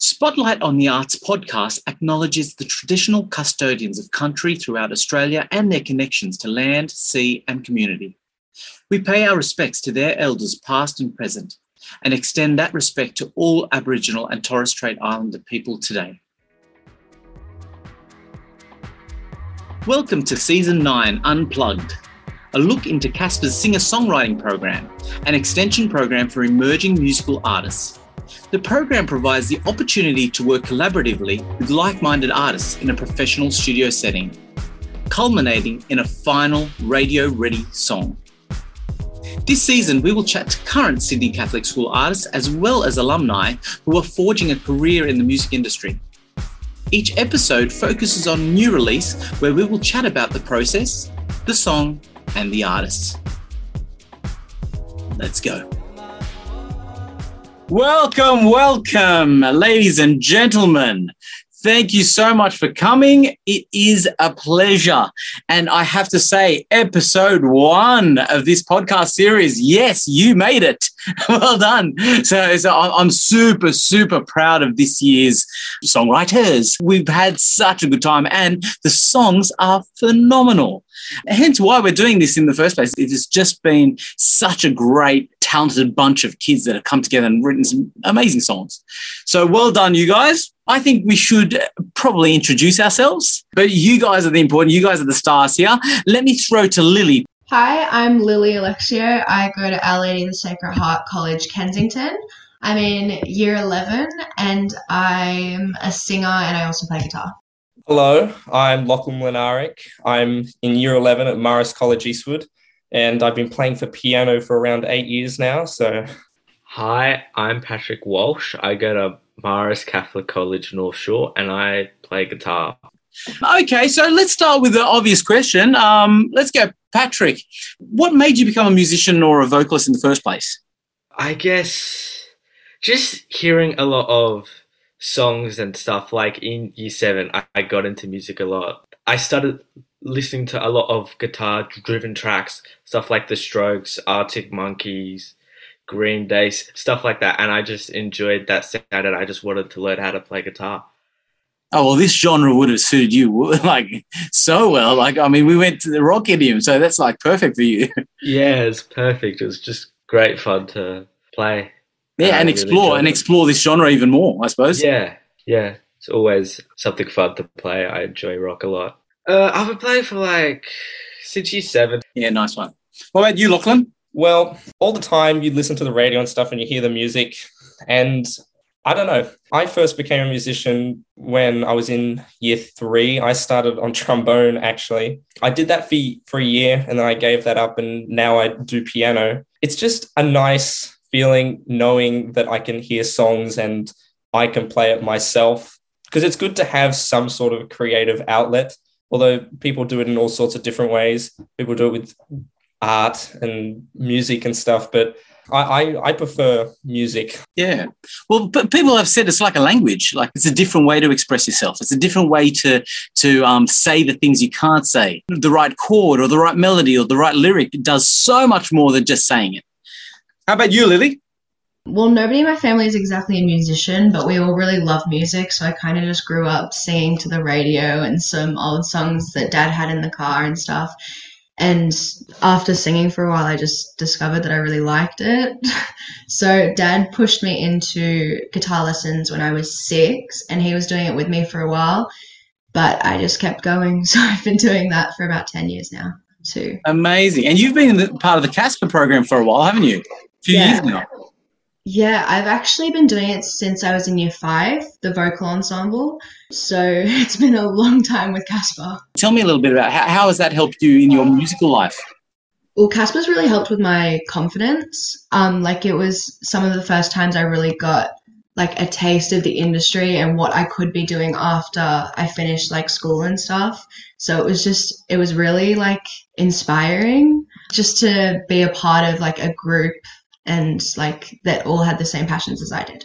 Spotlight on the Arts podcast acknowledges the traditional custodians of country throughout Australia and their connections to land, sea, and community. We pay our respects to their elders, past and present, and extend that respect to all Aboriginal and Torres Strait Islander people today. Welcome to Season 9 Unplugged, a look into CaSPA's singer songwriting program, an extension program for emerging musical artists. The program provides the opportunity to work collaboratively with like minded artists in a professional studio setting, culminating in a final radio ready song. This season, we will chat to current Sydney Catholic School artists as well as alumni who are forging a career in the music industry. Each episode focuses on a new release, where we will chat about the process, the song, and the artists. Let's go. Welcome, welcome, ladies and gentlemen. Thank you so much for coming. It is a pleasure. And I have to say, episode one of this podcast series, yes, you made it. well done. So, so I'm super, super proud of this year's songwriters. We've had such a good time, and the songs are phenomenal. Hence why we're doing this in the first place. It has just been such a great, talented bunch of kids that have come together and written some amazing songs. So well done, you guys. I think we should probably introduce ourselves, but you guys are the important, you guys are the stars here. Let me throw to Lily. Hi, I'm Lily Alexiou. I go to Our Lady of the Sacred Heart College, Kensington. I'm in year 11 and I'm a singer and I also play guitar. Hello, I'm Lachlan Mlinaric. I'm in year 11 at Marist College Eastwood, and I've been playing for piano for around eight years now. So, hi, I'm Patrick Walsh. I go to Marist Catholic College North Shore, and I play guitar. Okay, so let's start with the obvious question. Um, let's go, Patrick. What made you become a musician or a vocalist in the first place? I guess just hearing a lot of songs and stuff. Like in year seven, I, I got into music a lot. I started listening to a lot of guitar driven tracks, stuff like The Strokes, Arctic Monkeys, Green Day, stuff like that. And I just enjoyed that sound and I just wanted to learn how to play guitar. Oh well, this genre would have suited you like so well. Like I mean, we went to the rock idiom, so that's like perfect for you. Yeah, it's perfect. It was just great fun to play. Yeah, and, and explore really and explore this genre even more, I suppose. Yeah, yeah. It's always something fun to play. I enjoy rock a lot. Uh, I've been playing for like since year seven. Yeah, nice one. What about you, Lachlan? Well, all the time you listen to the radio and stuff and you hear the music. And I don't know. I first became a musician when I was in year three. I started on trombone, actually. I did that for, for a year and then I gave that up and now I do piano. It's just a nice feeling knowing that I can hear songs and I can play it myself because it's good to have some sort of creative outlet. Although people do it in all sorts of different ways, people do it with art and music and stuff, but I, I, I, prefer music. Yeah. Well, but people have said it's like a language. Like it's a different way to express yourself. It's a different way to to um, say the things you can't say. The right chord or the right melody or the right lyric does so much more than just saying it. How about you, Lily? Well, nobody in my family is exactly a musician, but we all really love music. So I kind of just grew up singing to the radio and some old songs that dad had in the car and stuff. And after singing for a while, I just discovered that I really liked it. so dad pushed me into guitar lessons when I was six, and he was doing it with me for a while. But I just kept going. So I've been doing that for about 10 years now, too. Amazing. And you've been part of the CaSPA program for a while, haven't you? few yeah. years now. Yeah, I've actually been doing it since I was in year five, the vocal ensemble. So it's been a long time with CaSPA. Tell me a little bit about how, how has that helped you in your musical life? Well, CaSPA's really helped with my confidence. Um, like it was some of the first times I really got like a taste of the industry and what I could be doing after I finished like school and stuff. So it was just, it was really like inspiring just to be a part of like a group and like that all had the same passions as I did.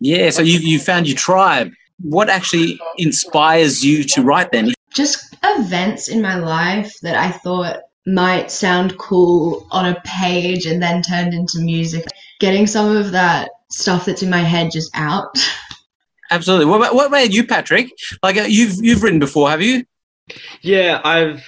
Yeah, so you you found your tribe. What actually inspires you to write then? Just events in my life that I thought might sound cool on a page and then turned into music. Getting some of that stuff that's in my head just out. absolutely. What about, what about you, Patrick? Like uh, you've you've written before, have you? Yeah, I've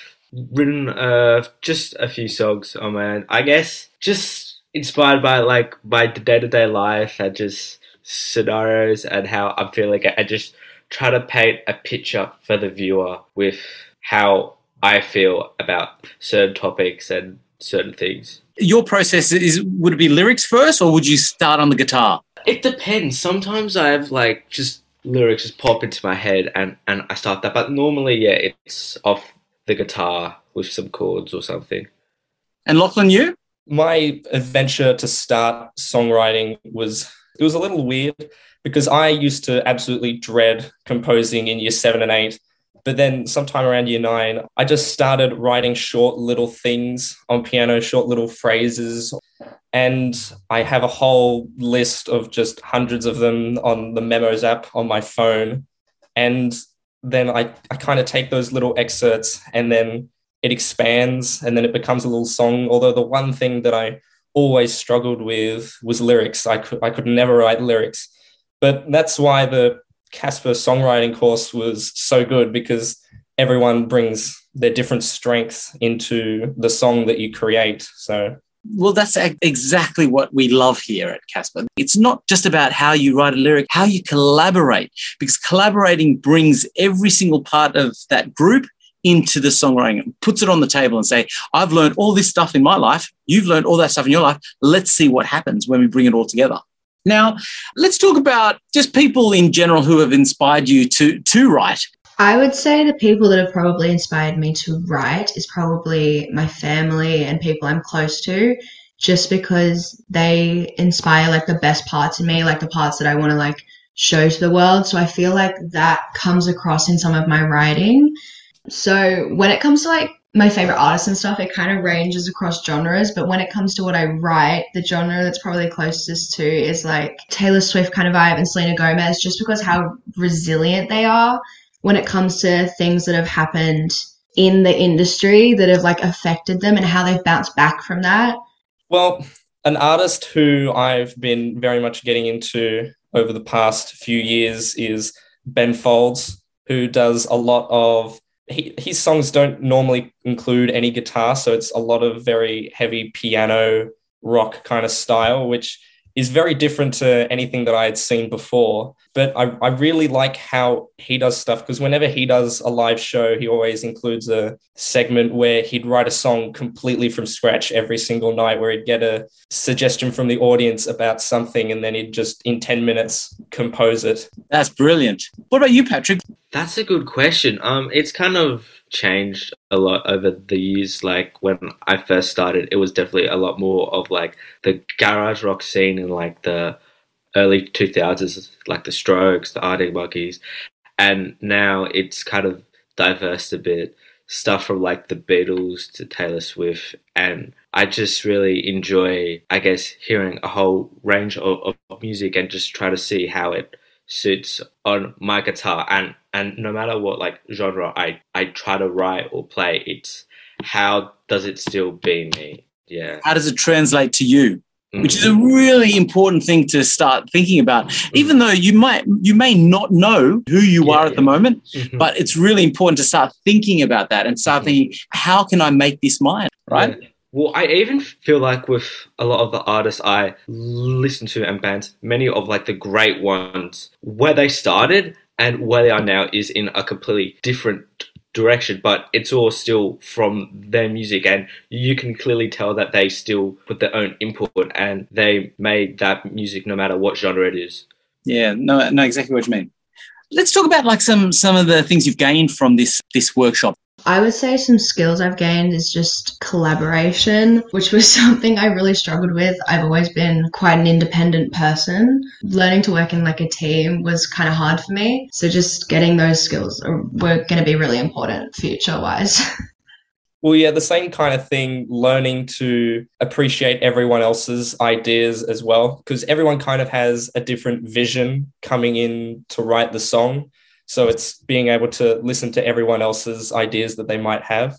written uh, just a few songs on my own. I guess just inspired by like the day to day life and just scenarios and how I'm feeling. I just try to paint a picture for the viewer with how I feel about certain topics and certain things. Your process is would it be lyrics first, or would you start on the guitar? It depends. Sometimes I have like just lyrics just pop into my head and and I start that. But normally, yeah, it's off the guitar with some chords or something. And Lachlan, you? My adventure to start songwriting was it was a little weird because I used to absolutely dread composing in year seven and eight. But then sometime around year nine, I just started writing short little things on piano, short little phrases. And I have a whole list of just hundreds of them on the memos app on my phone. And then I, I kind of take those little excerpts and then it expands and then it becomes a little song. Although the one thing that I always struggled with was lyrics. I could I could never write lyrics. But that's why the CaSPA songwriting course was so good because everyone brings their different strengths into the song that you create. So well, that's exactly what we love here at CaSPA. It's not just about how you write a lyric, how you collaborate, because collaborating brings every single part of that group into the songwriting, puts it on the table and say, I've learned all this stuff in my life. You've learned all that stuff in your life. Let's see what happens when we bring it all together. Now, let's talk about just people in general who have inspired you to, to write. I would say the people that have probably inspired me to write is probably my family and people I'm close to, just because they inspire like the best parts in me, like the parts that I want to like show to the world. So I feel like that comes across in some of my writing. So when it comes to like my favorite artists and stuff, it kind of ranges across genres. But when it comes to what I write, the genre that's probably closest to is like Taylor Swift kind of vibe and Selena Gomez, just because how resilient they are when it comes to things that have happened in the industry that have like affected them and how they've bounced back from that. Well, an artist who I've been very much getting into over the past few years is Ben Folds, who does a lot of he, his songs don't normally include any guitar, so it's a lot of very heavy piano rock kind of style, which is very different to anything that I had seen before. But I, I really like how he does stuff because whenever he does a live show, he always includes a segment where he'd write a song completely from scratch every single night, where he'd get a suggestion from the audience about something and then he'd just in 10 minutes compose it. That's brilliant. What about you, Patrick? That's a good question. Um, it's kind of changed a lot over the years. Like when I first started, it was definitely a lot more of like the garage rock scene in like the early 2000s, like the Strokes, the Arctic Monkeys, and now it's kind of diverse a bit. Stuff from like the Beatles to Taylor Swift, and I just really enjoy, I guess, hearing a whole range of, of music and just try to see how it suits on my guitar and and no matter what like genre I I try to write or play it's how does it still be me yeah how does it translate to you mm-hmm. which is a really important thing to start thinking about mm-hmm. even though you might you may not know who you yeah, are at yeah. the moment mm-hmm. but it's really important to start thinking about that and start mm-hmm. thinking how can i make this mine right yeah. Well, I even feel like with a lot of the artists I listen to and bands, many of like the great ones, where they started and where they are now is in a completely different direction, but it's all still from their music, and you can clearly tell that they still put their own input and they made that music no matter what genre it is. Yeah, no, know exactly what you mean. Let's talk about like some some of the things you've gained from this this workshop. I would say some skills I've gained is just collaboration, which was something I really struggled with. I've always been quite an independent person. Learning to work in like a team was kind of hard for me. So just getting those skills were going to be really important future wise. Well, yeah, the same kind of thing, learning to appreciate everyone else's ideas as well, because everyone kind of has a different vision coming in to write the song. So it's being able to listen to everyone else's ideas that they might have.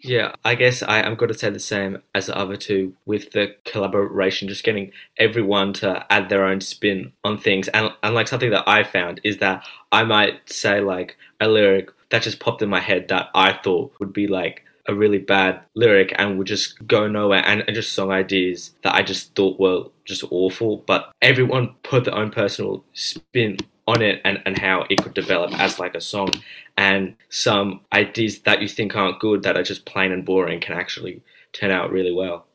Yeah, I guess I, I'm going to say the same as the other two with the collaboration, just getting everyone to add their own spin on things. And, and like something that I found is that I might say like a lyric that just popped in my head that I thought would be like a really bad lyric and would just go nowhere and, and just song ideas that I just thought were just awful. But everyone put their own personal spin on it and, and how it could develop as like a song. And some ideas that you think aren't good that are just plain and boring can actually turn out really well.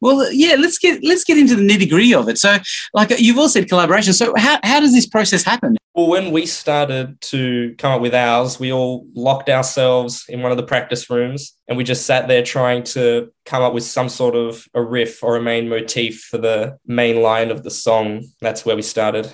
Well yeah let's get let's get into the nitty gritty of it. So like you've all said collaboration. So how, how does this process happen? Well when we started to come up with ours we all locked ourselves in one of the practice rooms and we just sat there trying to come up with some sort of a riff or a main motif for the main line of the song. That's where we started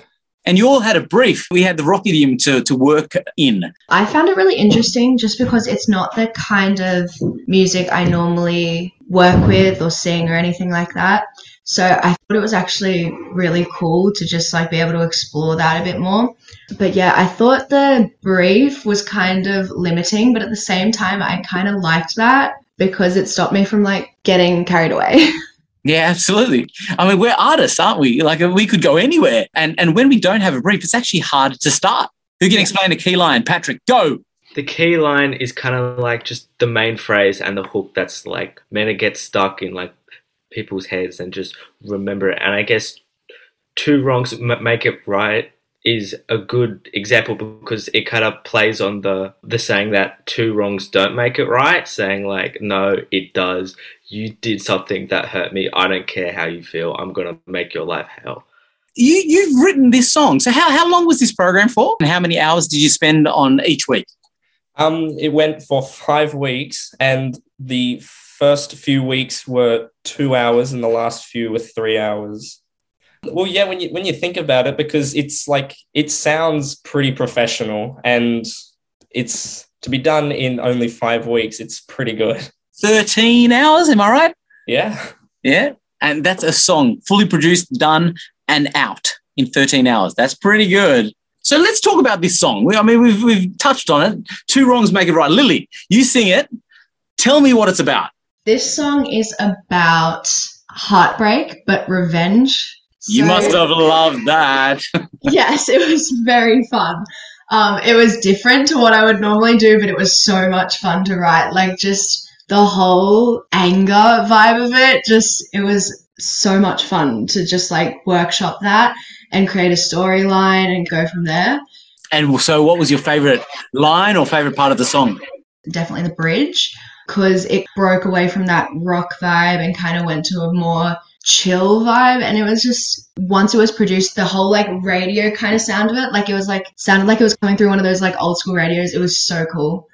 and you all had a brief. We had the rock to, to work in. I found it really interesting just because it's not the kind of music I normally work with or sing or anything like that. So I thought it was actually really cool to just like be able to explore that a bit more. But yeah, I thought the brief was kind of limiting, but at the same time, I kind of liked that because it stopped me from like getting carried away. Yeah, absolutely. I mean, we're artists, aren't we? Like we could go anywhere. And and when we don't have a brief, it's actually hard to start. Who can explain the key line? Patrick, go. The key line is kind of like just the main phrase and the hook that's like meant to get stuck in like people's heads and just remember it. And I guess two wrongs make it right is a good example because it kind of plays on the the saying that two wrongs don't make it right saying like no it does. You did something that hurt me. I don't care how you feel. I'm going to make your life hell. You you've written this song. So how, how long was this program for? And how many hours did you spend on each week? Um it went for five weeks and the first few weeks were two hours and the last few were three hours well, yeah, when you when you think about it, because it's like it sounds pretty professional, and it's to be done in only five weeks. It's pretty good. Thirteen hours, am I right? Yeah, yeah, and that's a song fully produced, done, and out in thirteen hours. That's pretty good. So let's talk about this song. We, I mean, we've we've touched on it. Two wrongs make it right. Lily, you sing it. Tell me what it's about. This song is about heartbreak, but revenge you must have loved that. yes, it was very fun. Um, it was different to what I would normally do, but it was so much fun to write. Like just the whole anger vibe of it, just it was so much fun to just like workshop that and create a storyline and go from there. And so, what was your favorite line or favorite part of the song? Definitely the bridge, because it broke away from that rock vibe and kind of went to a more chill vibe and it was just once it was produced the whole like radio kind of sound of it like it was like sounded like it was coming through one of those like old school radios. It was so cool.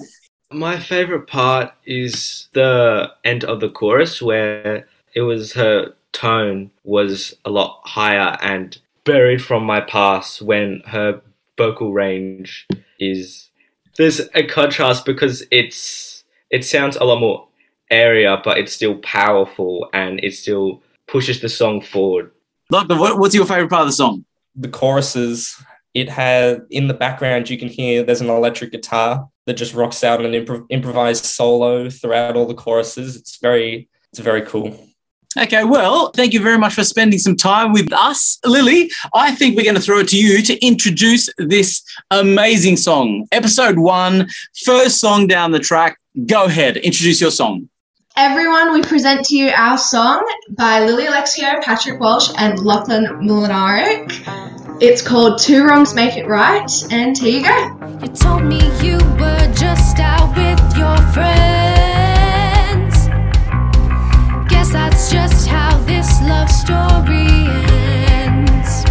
My favorite part is the end of the chorus where it was her tone was a lot higher and buried from my past when her vocal range is there's a contrast because it's it sounds a lot more area but it's still powerful and it's still pushes the song forward. Doctor, what, what's your favorite part of the song? The choruses. It has in the background you can hear there's an electric guitar that just rocks out an improv- improvised solo throughout all the choruses. It's very it's very cool. Okay, well, thank you very much for spending some time with us. Lily, I think we're going to throw it to you to introduce this amazing song. Episode one, first song down the track. Go ahead, introduce your song. Everyone, we present to you our song by Lily Alexiou, Patrick Walsh, and Lachlan Mlinaric. It's called Two Wrongs Make It Right, and here you go. You told me you were just out with your friends. Guess that's just how this love story ends.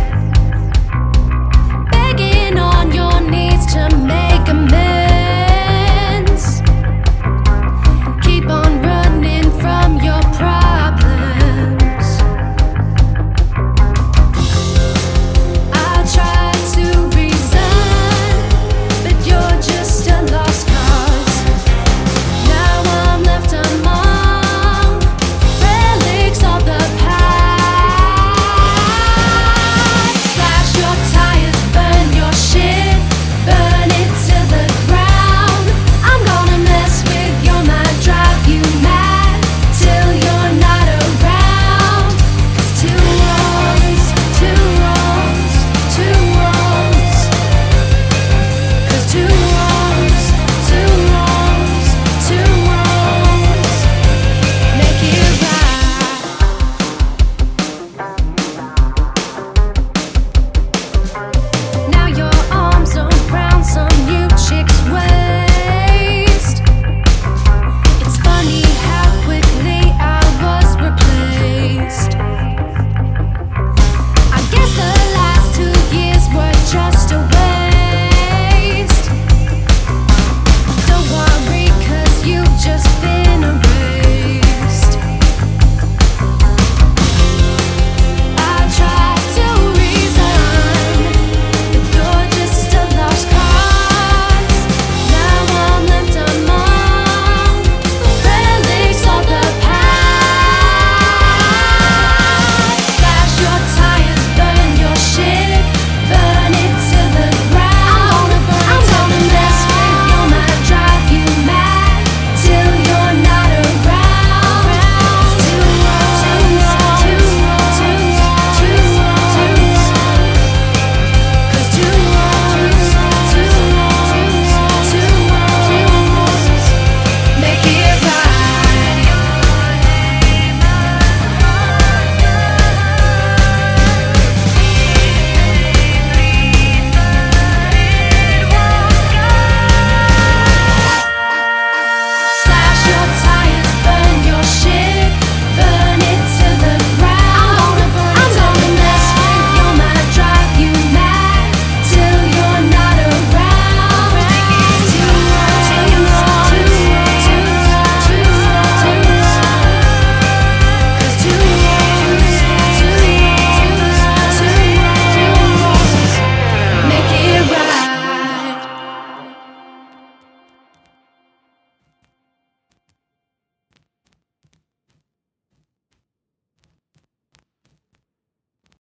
Begging on your knees to make amends.